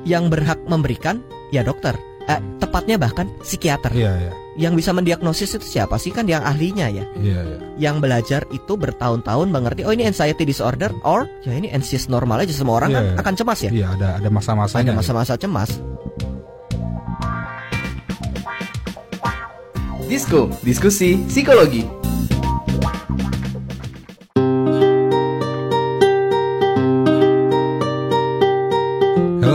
Yang berhak memberikan ya dokter. Eh, tepatnya bahkan psikiater. Iya, iya. Yang bisa mendiagnosis itu siapa sih kan yang ahlinya ya. Iya, iya. Yang belajar itu bertahun-tahun mengerti oh ini anxiety disorder or ya ini anxious normal aja semua orang Iya, kan iya. akan cemas ya. Iya, ada ada masa-masanya. Ada masa-masa cemas. Disko, diskusi psikologi.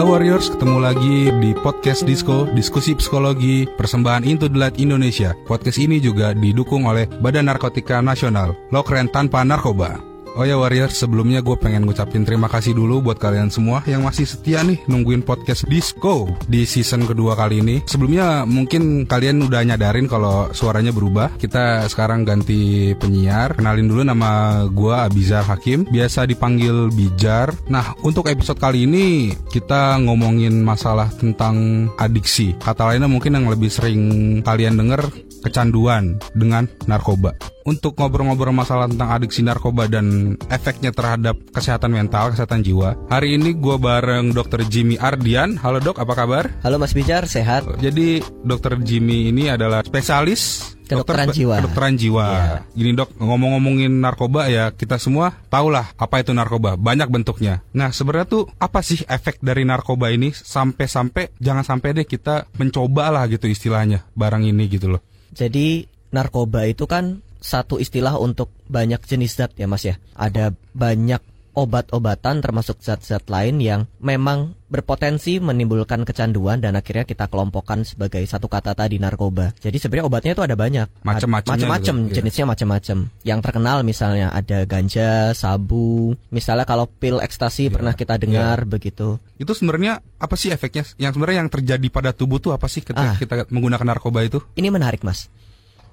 Warriors, ketemu lagi di podcast Disco, diskusi psikologi, persembahan Into the Light Indonesia. Podcast ini juga didukung oleh Badan Narkotika Nasional, lo keren tanpa narkoba. Oh ya Warriors, sebelumnya gue pengen ngucapin terima kasih dulu buat kalian semua yang masih setia nih nungguin podcast Disco di season kedua kali ini. Sebelumnya mungkin kalian udah nyadarin kalau suaranya berubah. Kita sekarang ganti penyiar. Kenalin dulu nama gue Abizar Hakim, biasa dipanggil Bijar. Nah, untuk episode kali ini kita ngomongin masalah tentang adiksi. Kata lainnya mungkin yang lebih sering kalian denger kecanduan dengan narkoba. Untuk ngobrol-ngobrol masalah tentang adiksi narkoba dan efeknya terhadap kesehatan mental, kesehatan jiwa. Hari ini gue bareng Dr. Jimmy Ardian. Halo dok, apa kabar? Halo Mas Bijar, sehat? Jadi Dr. Jimmy ini adalah spesialis Kedokteran dokter- jiwa. Kedokteran jiwa. Iya. Gini dok, ngomong-ngomongin narkoba ya kita semua tahulah apa itu narkoba. Banyak bentuknya. Nah sebenarnya tuh apa sih efek dari narkoba ini sampai-sampai jangan sampai deh kita mencoba lah gitu istilahnya barang ini gitu loh. Jadi narkoba itu kan satu istilah untuk banyak jenis zat ya Mas ya. Ada banyak obat-obatan termasuk zat-zat lain yang memang berpotensi menimbulkan kecanduan dan akhirnya kita kelompokkan sebagai satu kata tadi narkoba. Jadi sebenarnya obatnya itu ada banyak. Macam-macam iya. jenisnya macam-macam. Yang terkenal misalnya ada ganja, sabu. Misalnya kalau pil ekstasi Iya. pernah kita dengar begitu. Itu sebenarnya apa sih efeknya? Yang sebenarnya yang terjadi pada tubuh tuh apa sih ketika Ah. kita menggunakan narkoba itu? Ini menarik mas.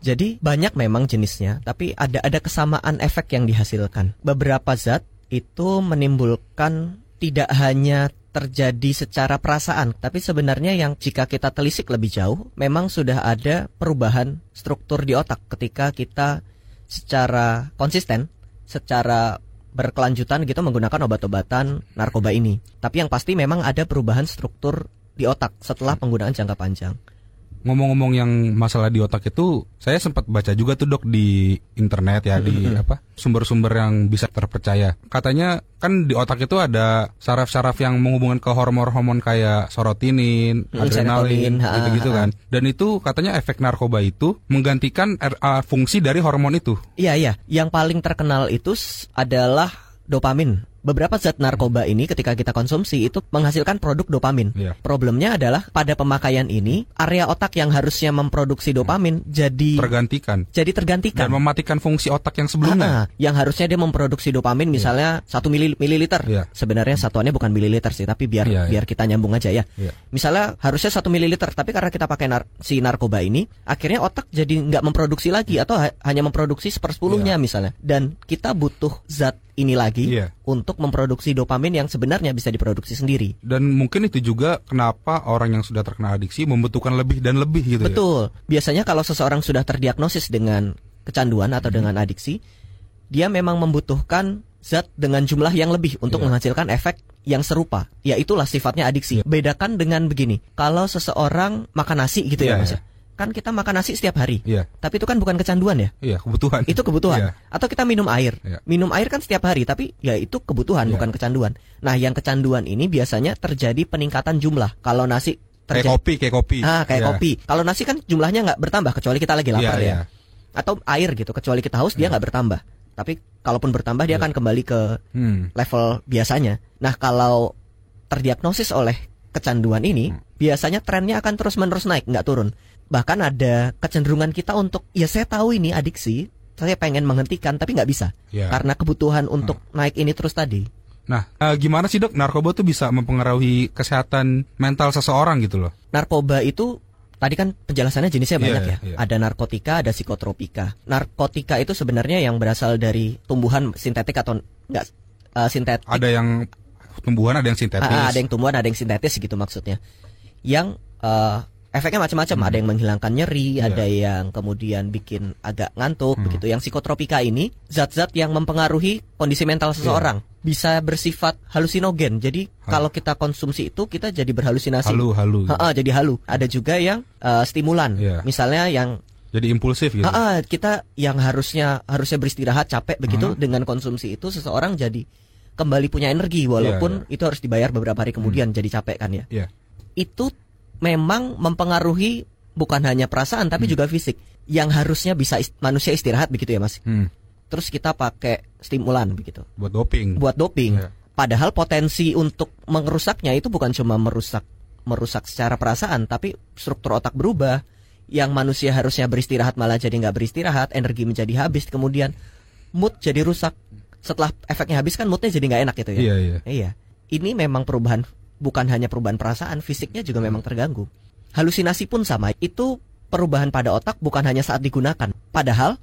Jadi banyak memang jenisnya, tapi ada ada kesamaan efek yang dihasilkan. Beberapa zat itu menimbulkan tidak hanya terjadi secara perasaan, tapi sebenarnya yang jika kita telisik lebih jauh, memang sudah ada perubahan struktur di otak ketika kita secara konsisten, secara berkelanjutan gitu menggunakan obat-obatan narkoba ini. Tapi yang pasti memang ada perubahan struktur di otak setelah penggunaan jangka panjang. Ngomong-ngomong yang masalah di otak itu, saya sempat baca juga tuh dok di internet ya di apa sumber-sumber yang bisa terpercaya. Katanya kan di otak itu ada saraf-saraf yang menghubungkan ke hormon-hormon kayak sorotinin, Hmm, serotonin, adrenalin, gitu-gitu kan. Dan itu katanya efek narkoba itu menggantikan RA fungsi dari hormon itu. Iya iya, yang paling terkenal itu adalah dopamin. Beberapa zat narkoba ini ketika kita konsumsi itu menghasilkan produk dopamin. Iya. Problemnya adalah pada pemakaian ini area otak yang harusnya memproduksi dopamin jadi Tergantikan jadi dan tergantikan. mematikan fungsi otak yang sebelumnya. Ah, yang harusnya dia memproduksi dopamin misalnya satu mili- mililiter. Iya. Sebenarnya satuannya bukan mililiter sih, tapi biar Iya, iya. biar kita nyambung aja ya. Iya. Misalnya harusnya satu mililiter, tapi karena kita pakai nar- si narkoba ini, akhirnya otak jadi nggak memproduksi lagi atau ha- hanya memproduksi sepersepuluhnya misalnya. Dan kita butuh zat ini lagi Iya. untuk memproduksi dopamin yang sebenarnya bisa diproduksi sendiri. Dan mungkin itu juga kenapa orang yang sudah terkena adiksi membutuhkan lebih dan lebih gitu ya. Betul. Biasanya kalau seseorang sudah terdiagnosis dengan kecanduan atau Hmm. dengan adiksi, dia memang membutuhkan zat dengan jumlah yang lebih untuk Iya. menghasilkan efek yang serupa. Ya itulah sifatnya adiksi. Bedakan dengan begini. Kalau seseorang makan nasi gitu Iya, ya, Mas. iya. Kan kita makan nasi setiap hari. Iya. Tapi itu kan bukan kecanduan ya. Iya, kebutuhan. Itu kebutuhan. Iya. Atau kita minum air. Iya. Minum air kan setiap hari, tapi ya itu kebutuhan bukan kecanduan. Nah, yang kecanduan ini biasanya terjadi peningkatan jumlah. Kalau nasi Kayak terjadi kopi, kayak kopi. Ah, kayak kopi. Kalau nasi kan jumlahnya nggak bertambah kecuali kita lagi lapar ya. iya. Atau air gitu, kecuali kita haus dia nggak bertambah. Tapi kalaupun bertambah dia akan kembali ke Hmm. level biasanya. Nah, kalau terdiagnosis oleh kecanduan ini, Hmm. biasanya trennya akan terus-menerus naik, nggak turun. Bahkan ada kecenderungan kita untuk, ya saya tahu ini adiksi, saya pengen menghentikan tapi nggak bisa Iya. karena kebutuhan untuk naik ini terus tadi. Nah, eh, gimana sih dok narkoba tuh bisa mempengaruhi kesehatan mental seseorang gitu loh? Narkoba itu tadi kan penjelasannya jenisnya Iya, banyak ya. iya. Ada narkotika, ada psikotropika. Narkotika itu sebenarnya yang berasal dari tumbuhan sintetik atau enggak eh, sintetik. Ada yang tumbuhan, ada yang sintetis. Ah, ada yang tumbuhan, ada yang sintetis gitu maksudnya. Yang eh, efeknya macam-macam. Ada yang menghilangkan nyeri, Iya. ada yang kemudian bikin agak ngantuk Hmm. begitu. Yang psikotropika ini zat-zat yang mempengaruhi kondisi mental seseorang. bisa bersifat halusinogen. Jadi kalau kita konsumsi itu kita jadi berhalusinasi. Halu halu. Ha-ha, jadi halu. Ada juga yang eh, stimulan. Iya. Misalnya yang Jadi impulsif gitu. ha-ha, kita yang harusnya harusnya beristirahat capek begitu dengan konsumsi itu seseorang jadi kembali punya energi walaupun itu harus dibayar beberapa hari kemudian jadi capek kan ya. Iya. Itu memang mempengaruhi bukan hanya perasaan tapi juga fisik. Yang harusnya bisa ist- manusia istirahat begitu ya Mas. Hmm. Terus kita pakai stimulan begitu Buat doping. buat doping. Iya. Padahal potensi untuk merusaknya itu bukan cuma merusak merusak secara perasaan, tapi struktur otak berubah. Yang manusia harusnya beristirahat malah jadi nggak beristirahat, energi menjadi habis, kemudian mood jadi rusak. Setelah efeknya habis kan moodnya jadi nggak enak gitu ya. Iya iya. Iya. Ini memang perubahan bukan hanya perubahan perasaan, fisiknya juga memang terganggu. Halusinasi pun sama. Itu perubahan pada otak bukan hanya saat digunakan. Padahal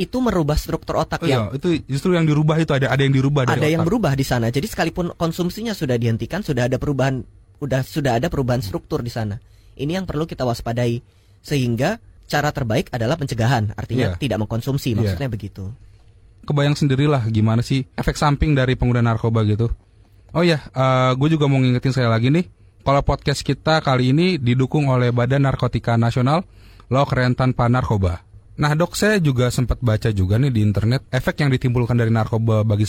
itu merubah struktur otak Oh yang iya, itu justru yang dirubah itu ada ada yang dirubah ada yang otak. berubah di sana. Jadi sekalipun konsumsinya sudah dihentikan, sudah ada perubahan, udah sudah ada perubahan struktur di sana. Ini yang perlu kita waspadai. Sehingga cara terbaik adalah pencegahan, artinya Iya. tidak mengkonsumsi, Iya. maksudnya begitu. kebayang sendirilah gimana sih efek samping dari pengguna narkoba gitu. Oh ya, gue juga mau ngingetin saya lagi nih, kalau podcast kita kali ini didukung oleh Badan Narkotika Nasional, lo keren tanpa narkoba. Nah dok, saya juga sempat baca juga nih di internet, efek yang ditimbulkan dari narkoba bagi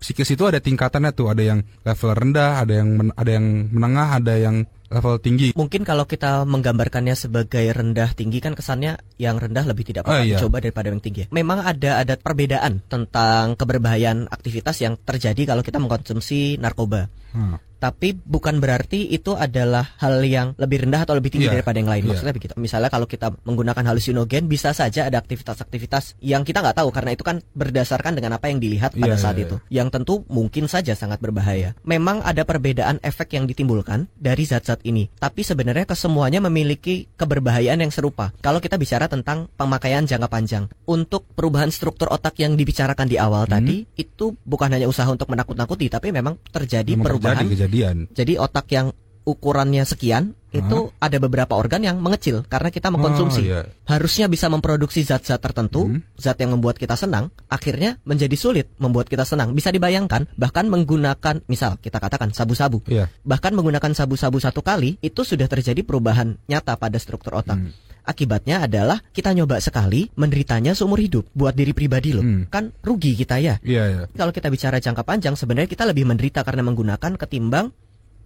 psikis itu ada tingkatannya tuh, ada yang level rendah, ada yang men- ada yang menengah, ada yang level tinggi. Mungkin kalau kita menggambarkannya sebagai rendah tinggi kan kesannya yang rendah lebih tidak Oh, apa-apa iya. dicoba daripada yang tinggi. Memang ada ada perbedaan tentang keberbahayaan aktivitas yang terjadi kalau kita mengkonsumsi narkoba. Hmm. Tapi bukan berarti itu adalah hal yang lebih rendah atau lebih tinggi Iya, daripada yang lain. iya. Maksudnya begitu. Misalnya kalau kita menggunakan halusinogen bisa saja ada aktivitas-aktivitas yang kita nggak tahu karena itu kan berdasarkan dengan apa yang dilihat pada Iya, saat iya, itu. Yang tentu mungkin saja sangat berbahaya. Memang ada perbedaan efek yang ditimbulkan dari zat-zat ini. Tapi sebenarnya kesemuanya memiliki keberbahayaan yang serupa. Kalau kita bicara tentang pemakaian jangka panjang. Untuk perubahan struktur otak yang dibicarakan di awal Hmm. tadi itu bukan hanya usaha untuk menakut-nakuti tapi memang terjadi Memang perubahan terjadi kejadian. jadi otak yang ukurannya sekian itu ada beberapa organ yang mengecil karena kita mengkonsumsi. Oh, iya. Harusnya bisa memproduksi zat-zat tertentu, Hmm. zat yang membuat kita senang, akhirnya menjadi sulit membuat kita senang. Bisa dibayangkan bahkan menggunakan misal kita katakan sabu-sabu. Iya. Bahkan menggunakan sabu-sabu satu kali itu sudah terjadi perubahan nyata pada struktur otak. Hmm. Akibatnya adalah kita nyoba sekali menderitanya seumur hidup buat diri pribadi loh. Hmm. Kan rugi kita ya. Iya, iya. Kalau kita bicara jangka panjang sebenarnya kita lebih menderita karena menggunakan ketimbang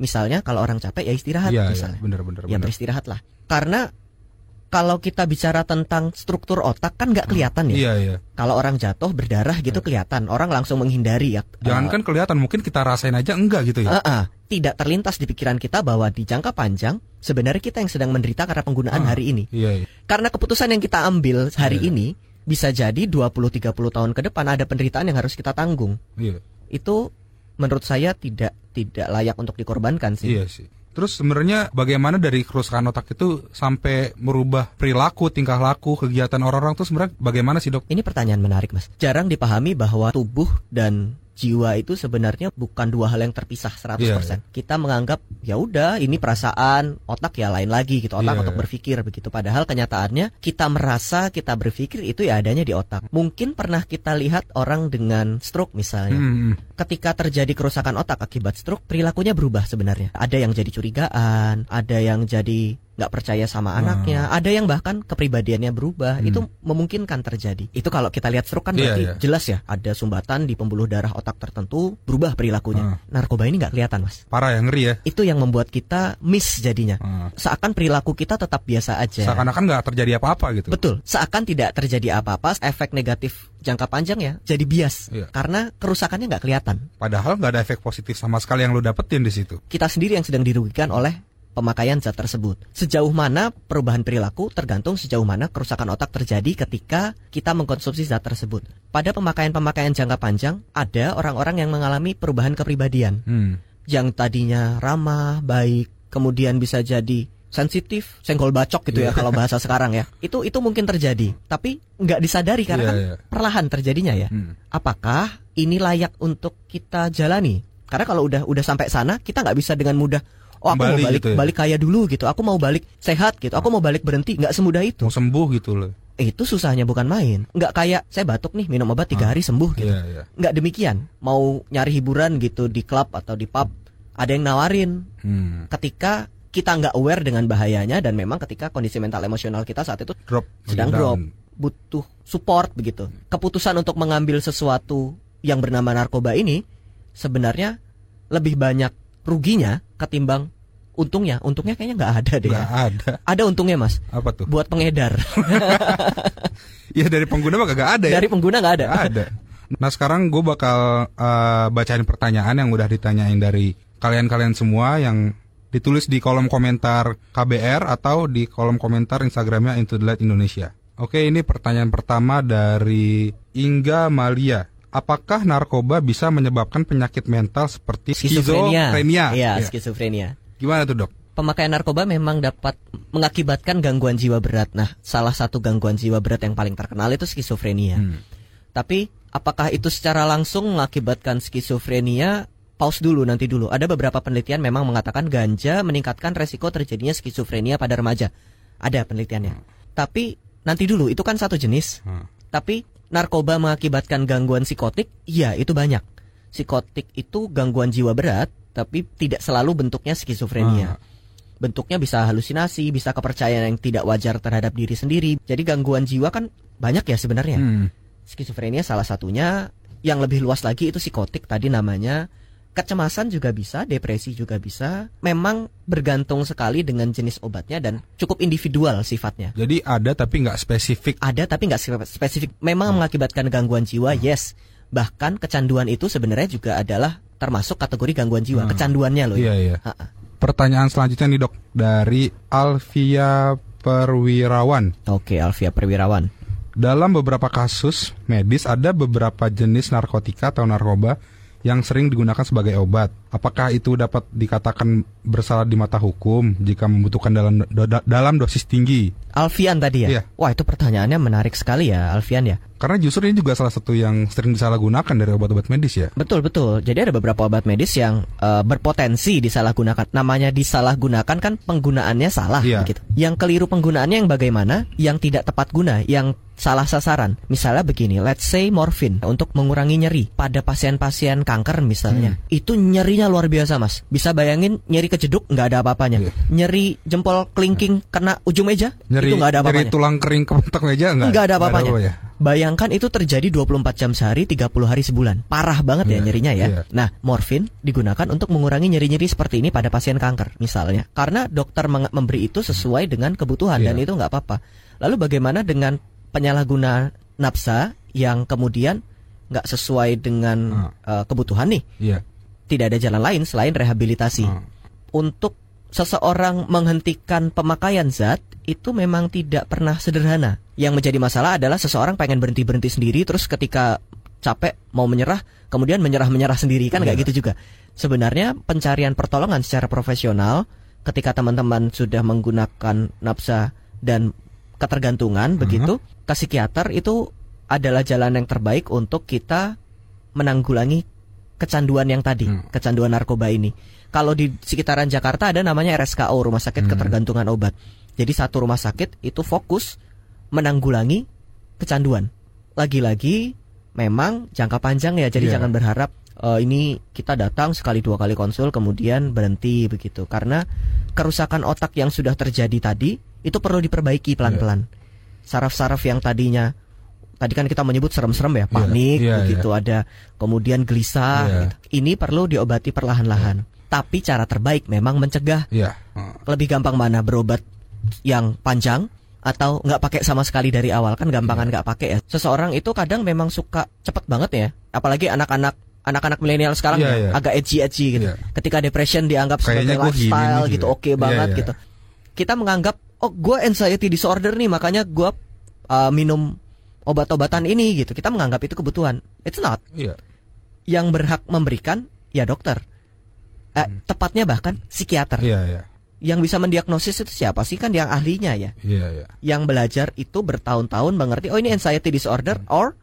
misalnya kalau orang capek ya istirahat Iya, iya, misalnya. benar-benar. ya beristirahat lah. Karena kalau kita bicara tentang struktur otak kan nggak kelihatan ya. Iya, iya. Kalau orang jatuh berdarah gitu kelihatan, orang langsung menghindari ya. Jangan kan kelihatan, mungkin kita rasain aja enggak gitu ya. Eh, eh, tidak terlintas di pikiran kita bahwa di jangka panjang sebenarnya kita yang sedang menderita karena penggunaan Ah. hari ini. Iya, iya. Karena keputusan yang kita ambil hari Iya. ini bisa jadi 20-30 tahun ke depan ada penderitaan yang harus kita tanggung. Iya. Itu menurut saya tidak tidak layak untuk dikorbankan sih. Iya sih. Terus sebenarnya bagaimana dari kerusakan otak itu sampai merubah perilaku, tingkah laku, kegiatan orang-orang tuh sebenarnya bagaimana sih dok? Ini pertanyaan menarik, Mas. Jarang dipahami bahwa tubuh dan jiwa itu sebenarnya bukan dua hal yang terpisah 100%. Iya, Kita menganggap ya udah ini perasaan, otak ya lain lagi gitu. Otak Iya, untuk iya. berpikir begitu. Padahal kenyataannya kita merasa, kita berpikir itu ya adanya di otak. Mungkin pernah kita lihat orang dengan stroke misalnya. Hmm, hmm. Ketika terjadi kerusakan otak akibat stroke, perilakunya berubah sebenarnya. Ada yang jadi curigaan, ada yang jadi nggak percaya sama Hmm. anaknya, ada yang bahkan kepribadiannya berubah. Itu memungkinkan terjadi. Itu kalau kita lihat stroke kan Iya, berarti iya. jelas ya, ada sumbatan di pembuluh darah otak tertentu, berubah perilakunya. Hmm. Narkoba ini nggak kelihatan, Mas. Parah ya, ngeri ya. Itu yang membuat kita miss jadinya. Hmm. Seakan perilaku kita tetap biasa aja. Seakan-akan nggak terjadi apa-apa gitu. Betul, seakan tidak terjadi apa-apa, efek negatif jangka panjang ya jadi bias Iya. karena kerusakannya nggak kelihatan. Padahal nggak ada efek positif sama sekali yang lu dapetin di situ. kita sendiri yang sedang dirugikan oleh pemakaian zat tersebut. Sejauh mana perubahan perilaku tergantung sejauh mana kerusakan otak terjadi ketika kita mengkonsumsi zat tersebut. Pada pemakaian-pemakaian jangka panjang, ada orang-orang yang mengalami perubahan kepribadian. Hmm. Yang tadinya ramah, baik, kemudian bisa jadi sensitif, senggol bacok gitu ya Iya. kalau bahasa sekarang ya. Itu itu mungkin terjadi, tapi nggak disadari karena Iya, kan iya. perlahan terjadinya ya Hmm. apakah ini layak untuk kita jalani? Karena kalau udah udah sampai sana, kita nggak bisa dengan mudah. Oh aku Kembali mau balik gitu ya? balik kaya dulu gitu aku mau balik sehat gitu aku mau balik berhenti nggak semudah itu Mau sembuh gitu loh. itu susahnya bukan main nggak kayak saya batuk nih minum obat tiga hari sembuh gitu Iya, iya. nggak demikian mau nyari hiburan gitu di klub atau di pub ada yang nawarin Hmm. ketika kita nggak aware dengan bahayanya dan memang ketika kondisi mental emosional kita saat itu Drop. sedang drop down. butuh support begitu keputusan untuk mengambil sesuatu yang bernama narkoba ini sebenarnya lebih banyak ruginya ketimbang untungnya untungnya kayaknya nggak ada deh Nggak ya. ada. ada untungnya mas Apa tuh? buat pengedar Ya dari pengguna mah kagak ada ya. dari pengguna nggak ada Nggak ada. Nah sekarang gue bakal eh, bacain pertanyaan yang udah ditanyain dari kalian-kalian semua yang ditulis di kolom komentar KBR atau di kolom komentar Instagramnya Into the Light Indonesia. Oke ini pertanyaan pertama dari Ingga Malia. Apakah narkoba bisa menyebabkan penyakit mental seperti skizofrenia skizofrenia? iya Ya. skizofrenia Gimana tuh dok? pemakaian narkoba memang dapat mengakibatkan gangguan jiwa berat. Nah, salah satu gangguan jiwa berat yang paling terkenal itu skizofrenia. Hmm. Tapi apakah itu secara langsung mengakibatkan skizofrenia? Pause dulu nanti dulu. Ada beberapa penelitian memang mengatakan ganja meningkatkan resiko terjadinya skizofrenia pada remaja. Ada penelitiannya. Tapi nanti dulu itu kan satu jenis. Hmm. Tapi narkoba mengakibatkan gangguan psikotik? Iya, itu banyak. Psikotik itu gangguan jiwa berat, tapi tidak selalu bentuknya skizofrenia. Ah. Bentuknya bisa halusinasi, bisa kepercayaan yang tidak wajar terhadap diri sendiri. Jadi gangguan jiwa kan banyak ya sebenarnya. Hmm. Skizofrenia salah satunya, yang lebih luas lagi itu psikotik tadi namanya. Kecemasan juga bisa, depresi juga bisa. Memang bergantung sekali dengan jenis obatnya dan cukup individual sifatnya. Jadi ada tapi nggak spesifik. Ada tapi nggak spe- spesifik. Memang mengakibatkan gangguan jiwa, yes. Bahkan kecanduan itu sebenarnya juga adalah termasuk kategori gangguan jiwa. Hmm. Kecanduannya loh. Iya ya. iya. Ha-ha. Pertanyaan selanjutnya nih dok dari Alvia Perwirawan. Oke, Alvia Perwirawan. Dalam beberapa kasus medis ada beberapa jenis narkotika atau narkoba yang sering digunakan sebagai obat. Apakah itu dapat dikatakan bersalah di mata hukum jika membutuhkan dalam do- dalam dosis tinggi? Alfian tadi ya. Iya. Wah, itu pertanyaannya menarik sekali ya, Alfian ya. Karena justru ini juga salah satu yang sering disalahgunakan dari obat-obat medis ya. Betul betul. Jadi ada beberapa obat medis yang eh, berpotensi disalahgunakan. Namanya disalahgunakan kan penggunaannya salah Iya. gitu. Yang keliru penggunaannya yang bagaimana? Yang tidak tepat guna, yang salah sasaran. Misalnya begini, let's say morfin untuk mengurangi nyeri pada pasien-pasien kanker misalnya. Itu nyerinya luar biasa, Mas. Bisa bayangin nyeri kejeduk nggak ada apa-apanya. Iya. Nyeri jempol kelingking kena ujung meja Nyeri, itu nggak ada nyeri apa-apanya. tulang kering kepentok meja? Nggak ada apa-apanya. apa-apa ya? Bayangkan itu terjadi 24 jam sehari, 30 hari sebulan. Parah banget ya Iya, nyerinya ya. iya. Nah, morfin digunakan untuk mengurangi nyeri-nyeri seperti ini pada pasien kanker misalnya. Karena dokter memberi itu sesuai dengan kebutuhan dan Iya. itu nggak apa-apa. Lalu bagaimana dengan penyalahguna nafsa yang kemudian nggak sesuai dengan eh, kebutuhan nih? Iya. Tidak ada jalan lain selain rehabilitasi. Hmm. Untuk seseorang menghentikan pemakaian zat itu memang tidak pernah sederhana. Yang menjadi masalah adalah seseorang pengen berhenti-berhenti sendiri terus ketika capek mau menyerah kemudian menyerah-menyerah sendiri kan nggak Iya. gitu juga. Sebenarnya pencarian pertolongan secara profesional ketika teman-teman sudah menggunakan nafsa dan ketergantungan begitu ke psikiater itu adalah jalan yang terbaik untuk kita menanggulangi kecanduan yang tadi, Hmm. kecanduan narkoba ini. Kalau di sekitaran Jakarta ada namanya RSKO, Rumah Sakit Hmm. Ketergantungan Obat. Jadi satu rumah sakit itu fokus menanggulangi kecanduan. Lagi-lagi memang jangka panjang ya, jadi Iya. jangan berharap eh, ini kita datang sekali dua kali konsul kemudian berhenti begitu. Karena kerusakan otak yang sudah terjadi tadi itu perlu diperbaiki pelan-pelan. Saraf-saraf yang tadinya tadi kan kita menyebut serem-serem ya, panik iya, begitu ada kemudian gelisah Iya. gitu. Ini perlu diobati perlahan-lahan. Tapi cara terbaik memang mencegah. Iya. Hmm. Lebih gampang mana berobat yang panjang atau nggak pakai sama sekali dari awal kan gampangan Iya. nggak pakai ya. Seseorang itu kadang memang suka cepet banget ya, apalagi anak-anak anak-anak milenial sekarang Iya, ya, iya. agak edgy edgy gitu. Iya. Ketika depression dianggap Kayaknya sebagai gini lifestyle gitu, gitu. oke Iya, banget iya. gitu. Kita menganggap oh gue anxiety disorder nih makanya gue uh, minum obat-obatan ini gitu. Kita menganggap itu kebutuhan. It's not. Iya. Yang berhak memberikan ya dokter. Eh, tepatnya bahkan psikiater. Hmm. Iya, iya. Yang bisa mendiagnosis itu siapa sih kan yang ahlinya ya. Iya, iya. Yang belajar itu bertahun-tahun mengerti oh ini anxiety disorder or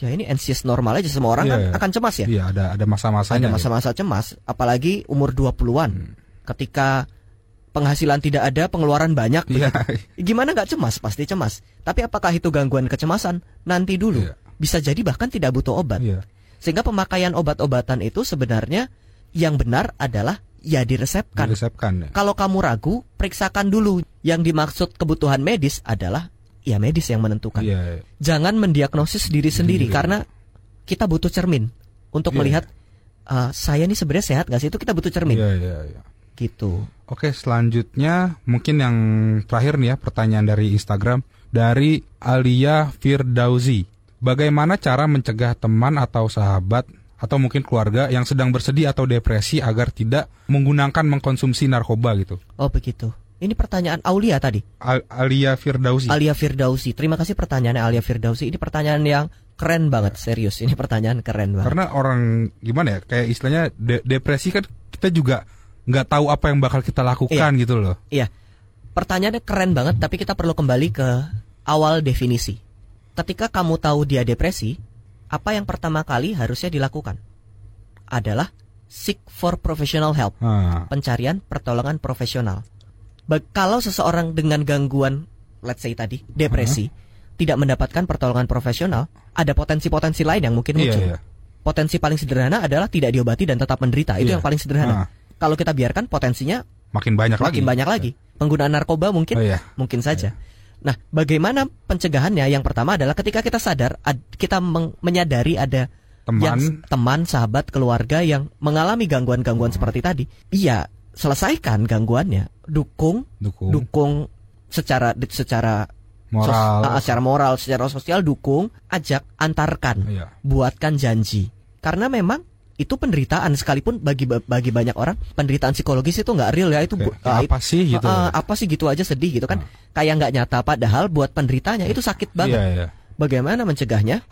ya ini anxious normal aja semua orang Iya, kan iya. akan cemas ya. Iya, ada ada masa-masanya. Ada ya. masa-masa cemas apalagi umur 20-an. Ketika penghasilan tidak ada, pengeluaran banyak, Iya. gimana nggak cemas? Pasti cemas. Tapi apakah itu gangguan kecemasan? Nanti dulu. Iya. Bisa jadi bahkan tidak butuh obat. Iya. Sehingga pemakaian obat-obatan itu sebenarnya yang benar adalah ya diresepkan. Diresepkan ya. Kalau kamu ragu, periksakan dulu. Yang dimaksud kebutuhan medis adalah ya medis yang menentukan. Iya. iya. Jangan mendiagnosis diri sendiri karena kita butuh cermin untuk Iya. melihat "Eh, saya ini sebenarnya sehat nggak sih? Itu kita butuh cermin. Iya, iya, iya. Gitu. Oke, selanjutnya mungkin yang terakhir nih ya pertanyaan dari Instagram dari Alia Firdausi. Bagaimana cara mencegah teman atau sahabat atau mungkin keluarga yang sedang bersedih atau depresi agar tidak menggunakan mengkonsumsi narkoba gitu? Oh begitu. Ini pertanyaan Aulia tadi. Al- Alia Firdausi. Alia Firdausi. Terima kasih pertanyaannya Alia Firdausi. Ini pertanyaan yang keren banget, serius. Ini pertanyaan keren banget. Karena orang gimana ya, kayak istilahnya de- depresi kan kita juga nggak tahu apa yang bakal kita lakukan gitu loh. Iya. Pertanyaannya keren banget, tapi kita perlu kembali ke awal definisi. Ketika kamu tahu dia depresi, apa yang pertama kali harusnya dilakukan? Adalah seek for professional help, Nah, pencarian pertolongan profesional. Ba- kalau seseorang dengan gangguan, let's say tadi, depresi, tidak mendapatkan pertolongan profesional, ada potensi-potensi lain yang mungkin iya, muncul. iya. Potensi paling sederhana adalah tidak diobati dan tetap menderita. Itu Iya. yang paling sederhana. Ah. Kalau kita biarkan potensinya Makin banyak lagi. makin banyak lagi. Penggunaan narkoba mungkin Oh iya. mungkin saja. Nah, bagaimana pencegahannya? Yang pertama adalah ketika kita sadar ad- kita meng- menyadari ada Teman. yang teman, sahabat, keluarga yang mengalami gangguan-gangguan seperti tadi. Iya, selesaikan gangguannya, dukung, Dukung. dukung secara secara sos- Moral. ah, secara moral, secara sosial dukung, ajak, antarkan, Iya. buatkan janji. Karena memang itu penderitaan sekalipun bagi bagi banyak orang penderitaan psikologis itu nggak real ya itu Kayak, ah, apa sih? gitu. Ah, apa sih gitu aja sedih gitu kan. Kayak nggak nyata padahal buat penderitanya itu sakit banget. Iya, iya. bagaimana mencegahnya?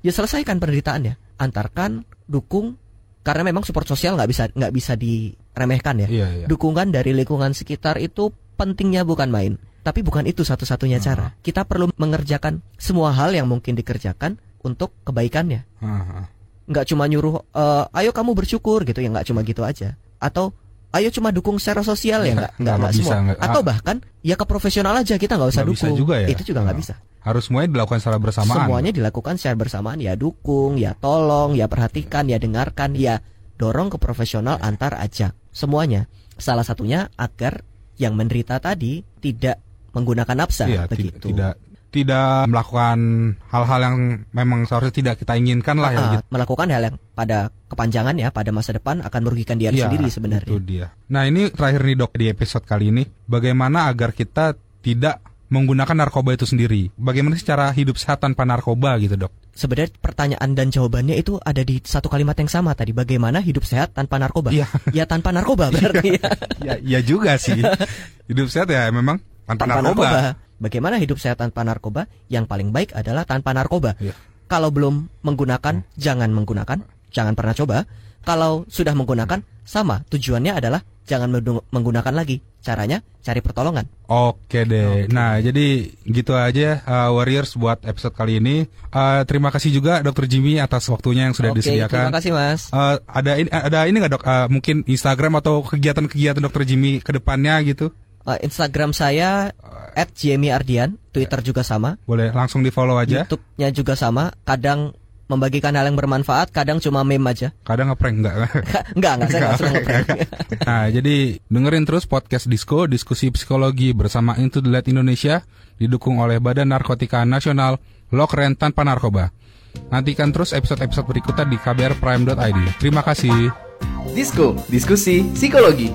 Ya selesaikan penderitaannya. Antarkan dukung karena memang support sosial nggak bisa nggak bisa diremehkan ya. Iya, iya. dukungan dari lingkungan sekitar itu pentingnya bukan main tapi bukan itu satu-satunya cara. Kita perlu mengerjakan semua hal yang mungkin dikerjakan untuk kebaikannya. Ah. Nggak cuma nyuruh eh, ayo kamu bersyukur gitu ya nggak cuma gitu aja. Atau ayo cuma dukung secara sosial ya nggak nggak Nggak bisa, semua. nggak- atau ah. bahkan ya ke profesional aja kita nggak usah Nggak bisa dukung. juga ya? itu juga nggak Ah. bisa. Harus semuanya dilakukan secara bersamaan. semuanya dilakukan secara bersamaan. Ya dukung ya tolong ya perhatikan ya dengarkan ya dorong ke profesional antar ajak semuanya. Salah satunya agar yang menderita tadi tidak menggunakan nafsa. Iya, ti- begitu. tidak tidak melakukan hal-hal yang memang seharusnya tidak kita inginkan lah ya Ah, gitu. melakukan hal yang pada kepanjangan ya pada masa depan akan merugikan dia Iya, sendiri sebenarnya Itu dia. Nah, ini terakhir nih Dok di episode kali ini, bagaimana agar kita tidak menggunakan narkoba itu sendiri? Bagaimana sih cara hidup sehat tanpa narkoba gitu, Dok? Sebenarnya pertanyaan dan jawabannya itu ada di satu kalimat yang sama tadi. Bagaimana hidup sehat tanpa narkoba? Iya. Ya tanpa narkoba berarti. ya. ya, ya juga sih. hidup sehat ya memang tanpa, narkoba. Bagaimana hidup sehat tanpa narkoba? Yang paling baik adalah tanpa narkoba. Iya. Kalau belum menggunakan, jangan menggunakan, jangan pernah coba. Kalau sudah menggunakan, sama. Tujuannya adalah jangan menggunakan lagi. Caranya cari pertolongan. Oke deh. Oke. Nah, jadi gitu aja uh, Warriors buat episode kali ini. Uh, terima kasih juga Dokter Jimmy atas waktunya yang sudah Oke, disediakan. terima kasih Mas. Uh, ada ini ada ini nggak dok? Uh, mungkin Instagram atau kegiatan-kegiatan Dokter Jimmy ke depannya gitu? Uh, Instagram saya @jmiardian, Twitter juga sama. Boleh langsung di follow aja. YouTube-nya juga sama. Kadang membagikan hal yang bermanfaat, kadang cuma meme aja. Kadang ngeprank nggak? enggak, enggak, saya enggak ngeprank. nah, jadi dengerin terus podcast Disco, diskusi psikologi bersama Into the Light Indonesia, didukung oleh Badan Narkotika Nasional, lo keren tanpa narkoba. Nantikan terus episode-episode berikutnya di kbrprime.id. Terima kasih. Disko, diskusi psikologi.